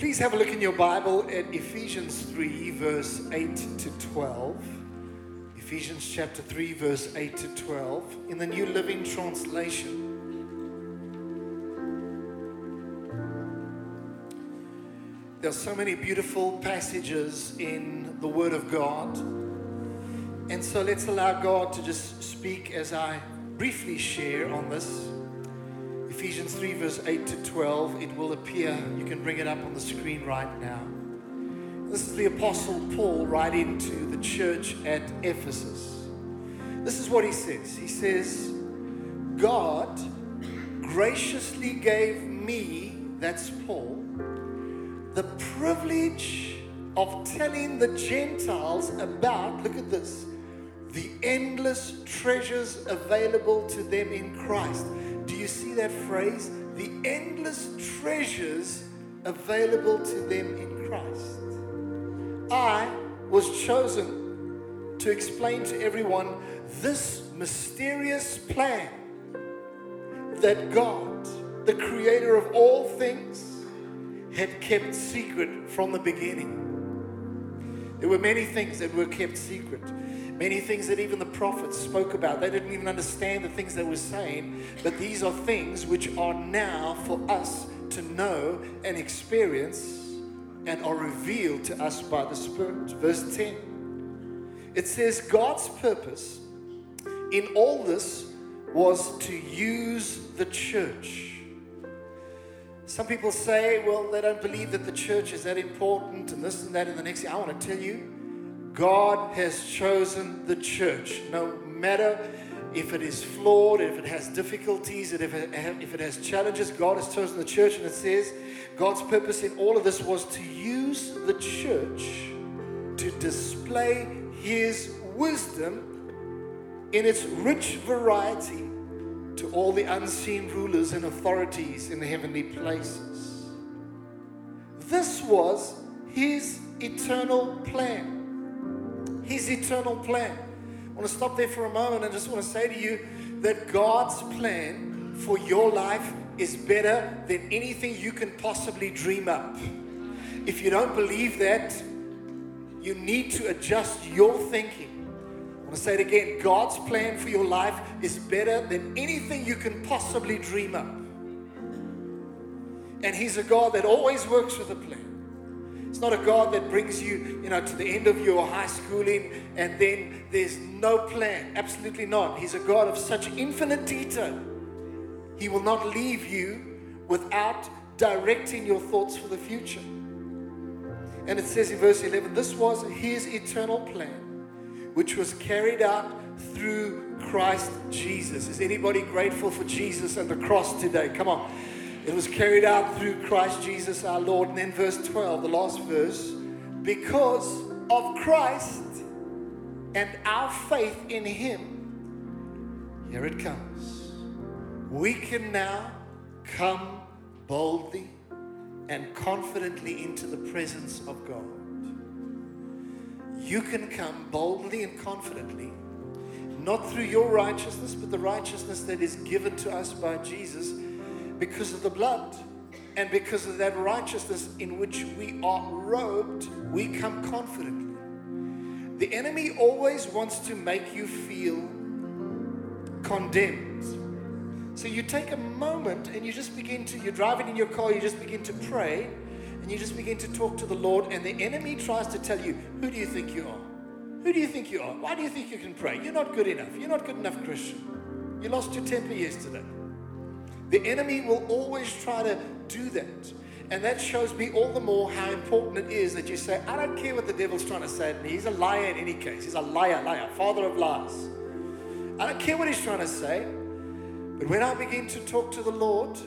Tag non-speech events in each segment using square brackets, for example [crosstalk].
Please have a look in your Bible at Ephesians 3, verse 8 to 12. Ephesians chapter 3, verse 8 to 12, in the New Living Translation. There are so many beautiful passages in the Word of God. And so let's allow God to just speak as I briefly share on this. Ephesians 3, verse 8 to 12. It will appear, you can bring it up on the screen right now. This is the Apostle Paul writing to the church at Ephesus. This is what he says He says, God graciously gave me, that's Paul, the privilege of telling the Gentiles about, look at this, the endless treasures available to them in Christ. See that phrase? The endless treasures available to them in Christ. I was chosen to explain to everyone this mysterious plan that God, the creator of all things, had kept secret from the beginning. There were many things that were kept secret. Many things that even the prophets spoke about. They didn't even understand the things they were saying, but these are things which are now for us to know and experience and are revealed to us by the Spirit. Verse 10 it says, God's purpose in all this was to use the church some people say, well, they don't believe that the church is that important and this and that and the next. I want to tell you, God has chosen the church. No matter if it is flawed, if it has difficulties, if it, if it has challenges, God has chosen the church. And it says God's purpose in all of this was to use the church to display His wisdom in its rich variety to all the unseen rulers and authorities in the heavenly places. This was his eternal plan. His eternal plan. I want to stop there for a moment and just want to say to you that God's plan for your life is better than anything you can possibly dream up. If you don't believe that, you need to adjust your thinking I want to say it again God's plan for your life is better than anything you can possibly dream up. And He's a God that always works with a plan. It's not a God that brings you, you know, to the end of your high schooling and then there's no plan. Absolutely not. He's a God of such infinite detail. He will not leave you without directing your thoughts for the future. And it says in verse 11, this was his eternal plan which was carried out through Christ Jesus. Is anybody grateful for Jesus and the cross today? Come on. It was carried out through Christ Jesus our Lord. And then verse 12, the last verse, because of Christ and our faith in Him, here it comes. We can now come boldly and confidently into the presence of God you can come boldly and confidently, not through your righteousness, but the righteousness that is given to us by Jesus because of the blood. And because of that righteousness in which we are robed, we come confidently. The enemy always wants to make you feel condemned. So you take a moment and you just begin to, you're driving in your car, you just begin to pray and you just begin to talk to the Lord, and the enemy tries to tell you, Who do you think you are? Who do you think you are? Why do you think you can pray? You're not good enough. You're not good enough Christian. You lost your temper yesterday. The enemy will always try to do that. And that shows me all the more how important it is that you say, I don't care what the devil's trying to say to me. He's a liar in any case. He's a liar, liar, father of lies. I don't care what he's trying to say. But when I begin to talk to the Lord,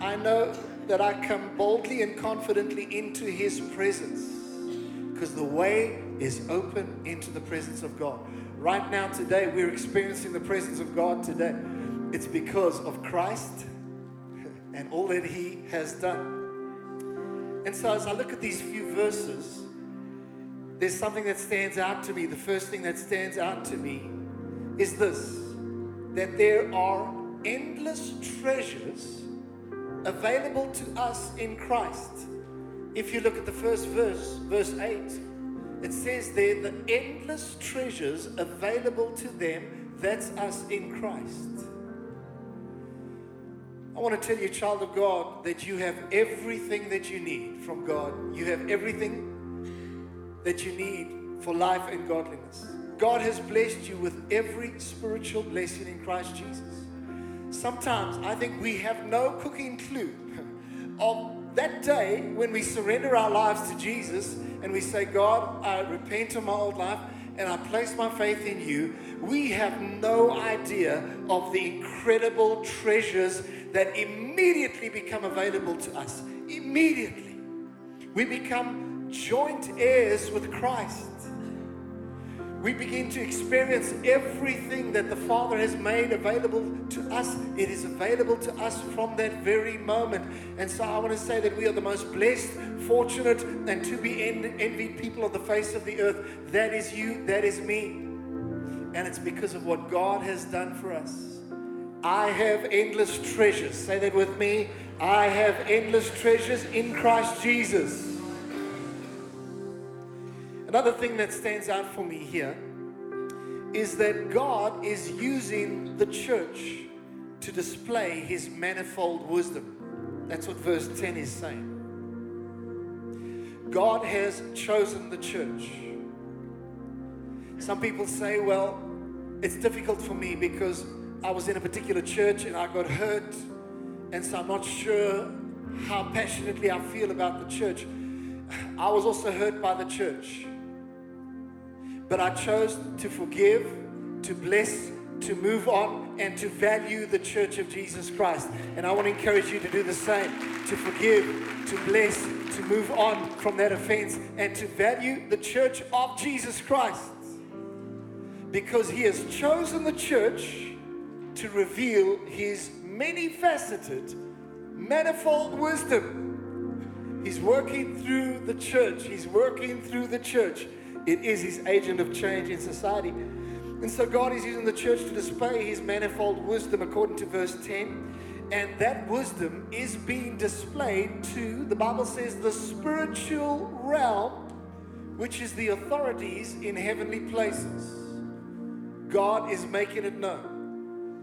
I know that I come boldly and confidently into His presence because the way is open into the presence of God. Right now, today, we're experiencing the presence of God today. It's because of Christ and all that He has done. And so, as I look at these few verses, there's something that stands out to me. The first thing that stands out to me is this that there are endless treasures available to us in Christ If you look at the first verse, verse 8, it says there, the endless treasures available to them, that's us in Christ. Want to tell you, child of God, that you have everything that you need from God. You have everything that you need for life and godliness. God has blessed you with every spiritual blessing in Christ Jesus. Sometimes I think we have no cooking clue [laughs] of that day when we surrender our lives to Jesus and we say, God, I repent of my old life and I place my faith in you, we have no idea of the incredible treasures that immediately become available to us. Immediately. We become joint heirs with Christ we begin to experience everything that the Father has made available to us. It is available to us from that very moment. And so I want to say that we are the most blessed, fortunate, and to be envied people on the face of the earth. That is you, that is me. And it's because of what God has done for us. I have endless treasures. Say that with me. I have endless treasures in Christ Jesus. Another thing that stands out for me here is that God is using the church to display his manifold wisdom. That's what verse 10 is saying. God has chosen the church. Some people say, well, it's difficult for me because I was in a particular church and I got hurt, and so I'm not sure how passionately I feel about the church. I was also hurt by the church. But I chose to forgive, to bless, to move on, and to value the church of Jesus Christ. And I want to encourage you to do the same to forgive, to bless, to move on from that offense, and to value the church of Jesus Christ. Because He has chosen the church to reveal His many faceted, manifold wisdom. He's working through the church. He's working through the church. It is his agent of change in society. And so God is using the church to display his manifold wisdom according to verse 10. And that wisdom is being displayed to, the Bible says, the spiritual realm, which is the authorities in heavenly places. God is making it known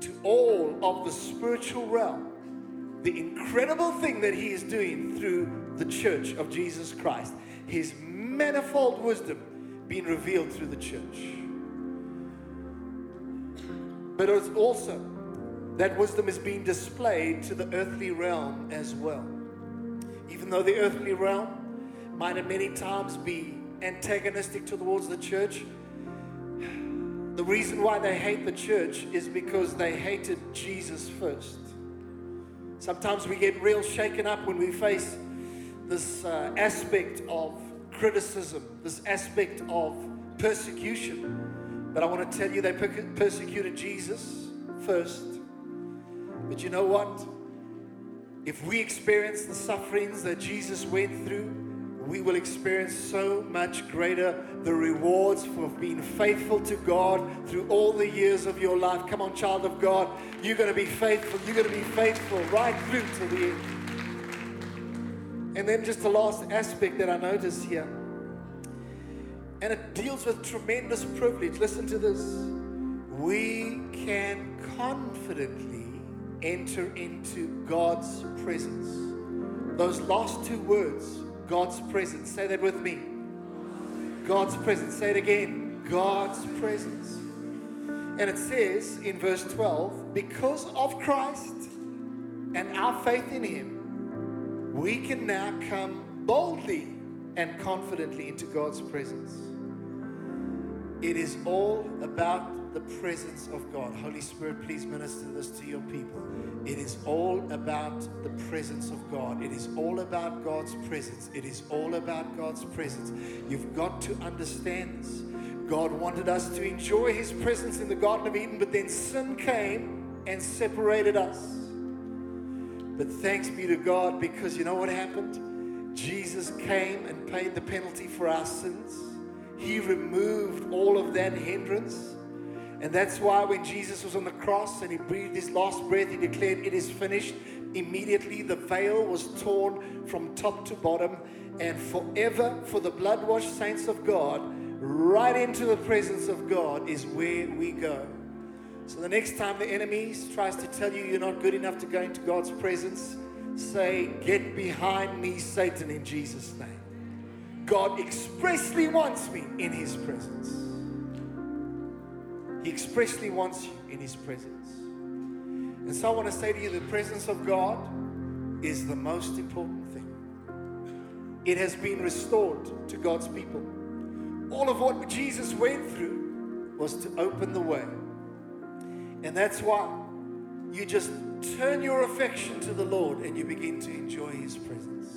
to all of the spiritual realm the incredible thing that He is doing through the church of Jesus Christ. His manifold wisdom being revealed through the church. But it's also that wisdom is being displayed to the earthly realm as well. Even though the earthly realm might at many times be antagonistic towards the church, the reason why they hate the church is because they hated Jesus first. Sometimes we get real shaken up when we face this uh, aspect of criticism, this aspect of persecution. But I want to tell you, they persecuted Jesus first. But you know what? If we experience the sufferings that Jesus went through, we will experience so much greater the rewards for being faithful to God through all the years of your life. Come on, child of God, you're going to be faithful. You're going to be faithful right through to the end. And then just the last aspect that I notice here. And it deals with tremendous privilege. Listen to this. We can confidently enter into God's presence. Those last two words, God's presence. Say that with me. God's presence. Say it again. God's presence. And it says in verse 12, because of Christ and our faith in Him, we can now come boldly and confidently into God's presence. It is all about the presence of God. Holy Spirit, please minister this to your people. It is all about the presence of God. It is all about God's presence. It is all about God's presence. You've got to understand this. God wanted us to enjoy His presence in the Garden of Eden, but then sin came and separated us. But thanks be to God because you know what happened? Jesus came and paid the penalty for our sins. He removed all of that hindrance. And that's why when Jesus was on the cross and he breathed his last breath, he declared, It is finished. Immediately the veil was torn from top to bottom and forever for the blood washed saints of God, right into the presence of God is where we go. So the next time the enemy tries to tell you you're not good enough to go into God's presence, say, Get behind me, Satan, in Jesus' name. God expressly wants me in his presence. He expressly wants you in his presence. And so I want to say to you the presence of God is the most important thing. It has been restored to God's people. All of what Jesus went through was to open the way. And that's why you just turn your affection to the Lord and you begin to enjoy His presence.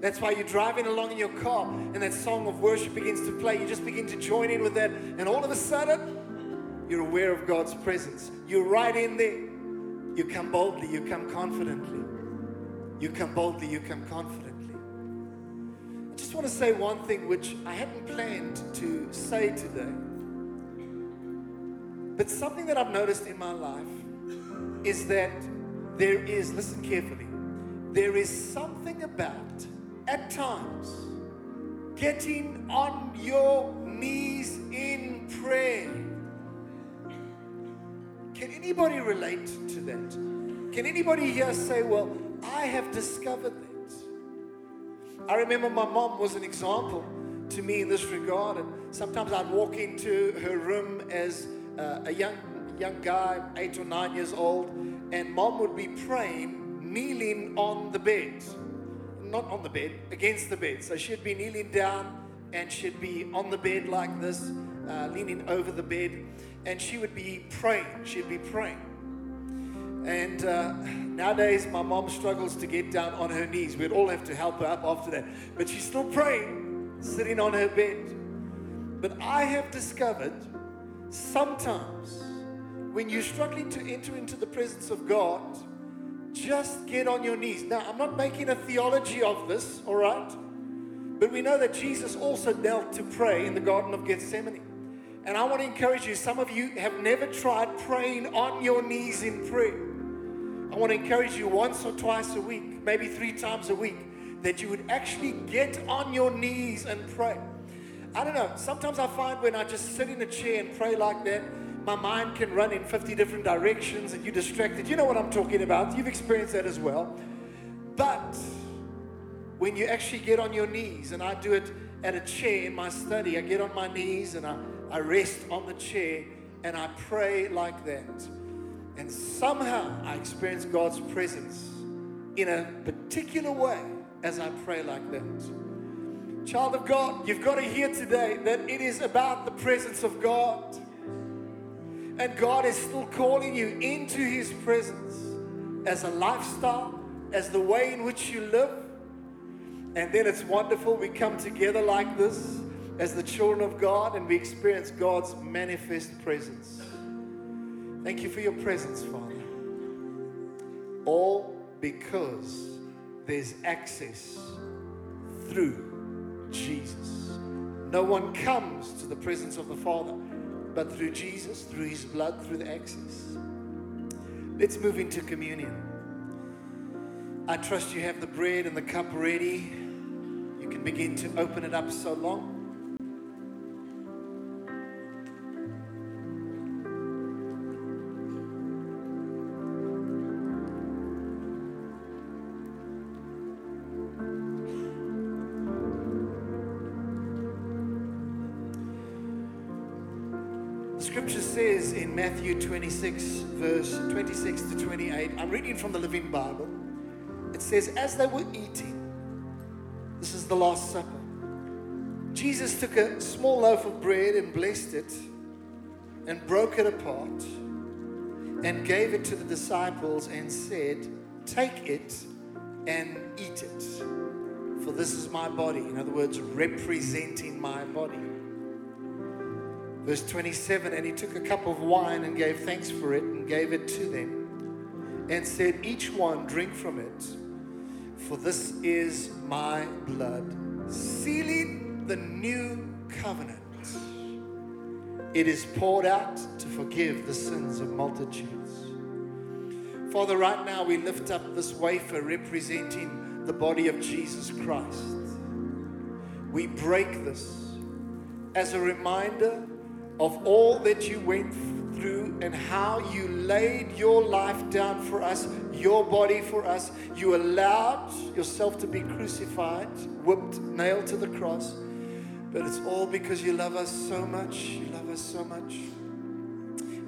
That's why you're driving along in your car and that song of worship begins to play. You just begin to join in with that, and all of a sudden, you're aware of God's presence. You're right in there. You come boldly, you come confidently. You come boldly, you come confidently. I just want to say one thing which I hadn't planned to say today. But something that I've noticed in my life is that there is, listen carefully, there is something about, at times, getting on your knees anybody relate to that? Can anybody here say, Well, I have discovered that? I remember my mom was an example to me in this regard, and sometimes I'd walk into her room as uh, a young young guy, eight or nine years old, and mom would be praying, kneeling on the bed, not on the bed, against the bed. So she'd be kneeling down, and she'd be on the bed like this, uh, leaning over the bed, and she would be praying. She'd be praying. And uh, nowadays, my mom struggles to get down on her knees. We'd all have to help her up after that. But she's still praying, sitting on her bed. But I have discovered sometimes when you're struggling to enter into the presence of God, just get on your knees. Now, I'm not making a theology of this, all right? But we know that Jesus also knelt to pray in the Garden of Gethsemane. And I want to encourage you, some of you have never tried praying on your knees in prayer. I want to encourage you once or twice a week, maybe three times a week, that you would actually get on your knees and pray. I don't know, sometimes I find when I just sit in a chair and pray like that, my mind can run in 50 different directions and you're distracted. You know what I'm talking about. You've experienced that as well. But when you actually get on your knees, and I do it at a chair in my study, I get on my knees and I, I rest on the chair and I pray like that. And somehow I experience God's presence in a particular way as I pray like that. Child of God, you've got to hear today that it is about the presence of God. And God is still calling you into His presence as a lifestyle, as the way in which you live. And then it's wonderful. We come together like this as the children of God and we experience God's manifest presence. Thank you for your presence, Father. All because there's access through Jesus. No one comes to the presence of the Father but through Jesus, through his blood, through the access. Let's move into communion. I trust you have the bread and the cup ready. You can begin to open it up so long. Scripture says in Matthew 26, verse 26 to 28, I'm reading from the Living Bible. It says, As they were eating, this is the Last Supper, Jesus took a small loaf of bread and blessed it and broke it apart and gave it to the disciples and said, Take it and eat it, for this is my body. In other words, representing my body. Verse 27 And he took a cup of wine and gave thanks for it and gave it to them and said, Each one drink from it, for this is my blood, sealing the new covenant. It is poured out to forgive the sins of multitudes. Father, right now we lift up this wafer representing the body of Jesus Christ. we break this as a reminder of all that you went through and how you laid your life down for us, your body for us. You allowed yourself to be crucified, whipped, nailed to the cross. But it's all because you love us so much. You love us so much.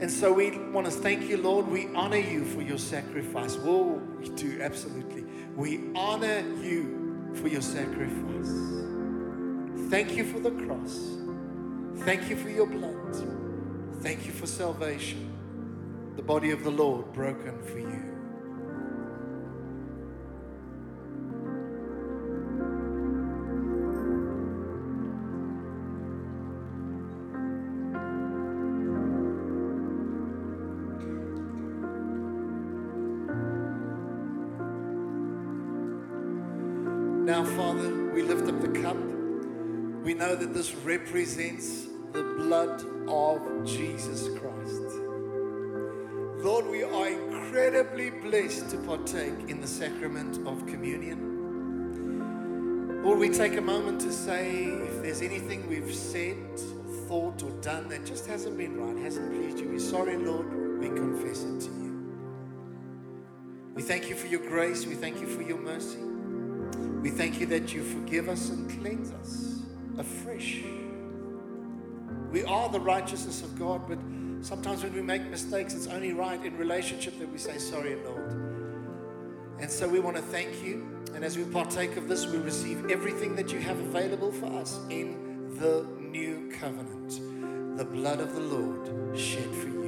And so we want to thank you, Lord. We honor you for your sacrifice. Whoa, we do, absolutely. We honor you for your sacrifice. Thank you for the cross. Thank you for your blood. Thank you for salvation. The body of the Lord broken for you. Now, Father, we lift up the cup. We know that this represents blood of Jesus Christ. Lord, we are incredibly blessed to partake in the sacrament of communion. Lord, we take a moment to say if there's anything we've said, thought, or done that just hasn't been right, hasn't pleased you, we're sorry, Lord. We confess it to you. We thank you for your grace. We thank you for your mercy. We thank you that you forgive us and cleanse us afresh. We are the righteousness of God, but sometimes when we make mistakes, it's only right in relationship that we say, Sorry, Lord. And so we want to thank you. And as we partake of this, we receive everything that you have available for us in the new covenant the blood of the Lord shed for you.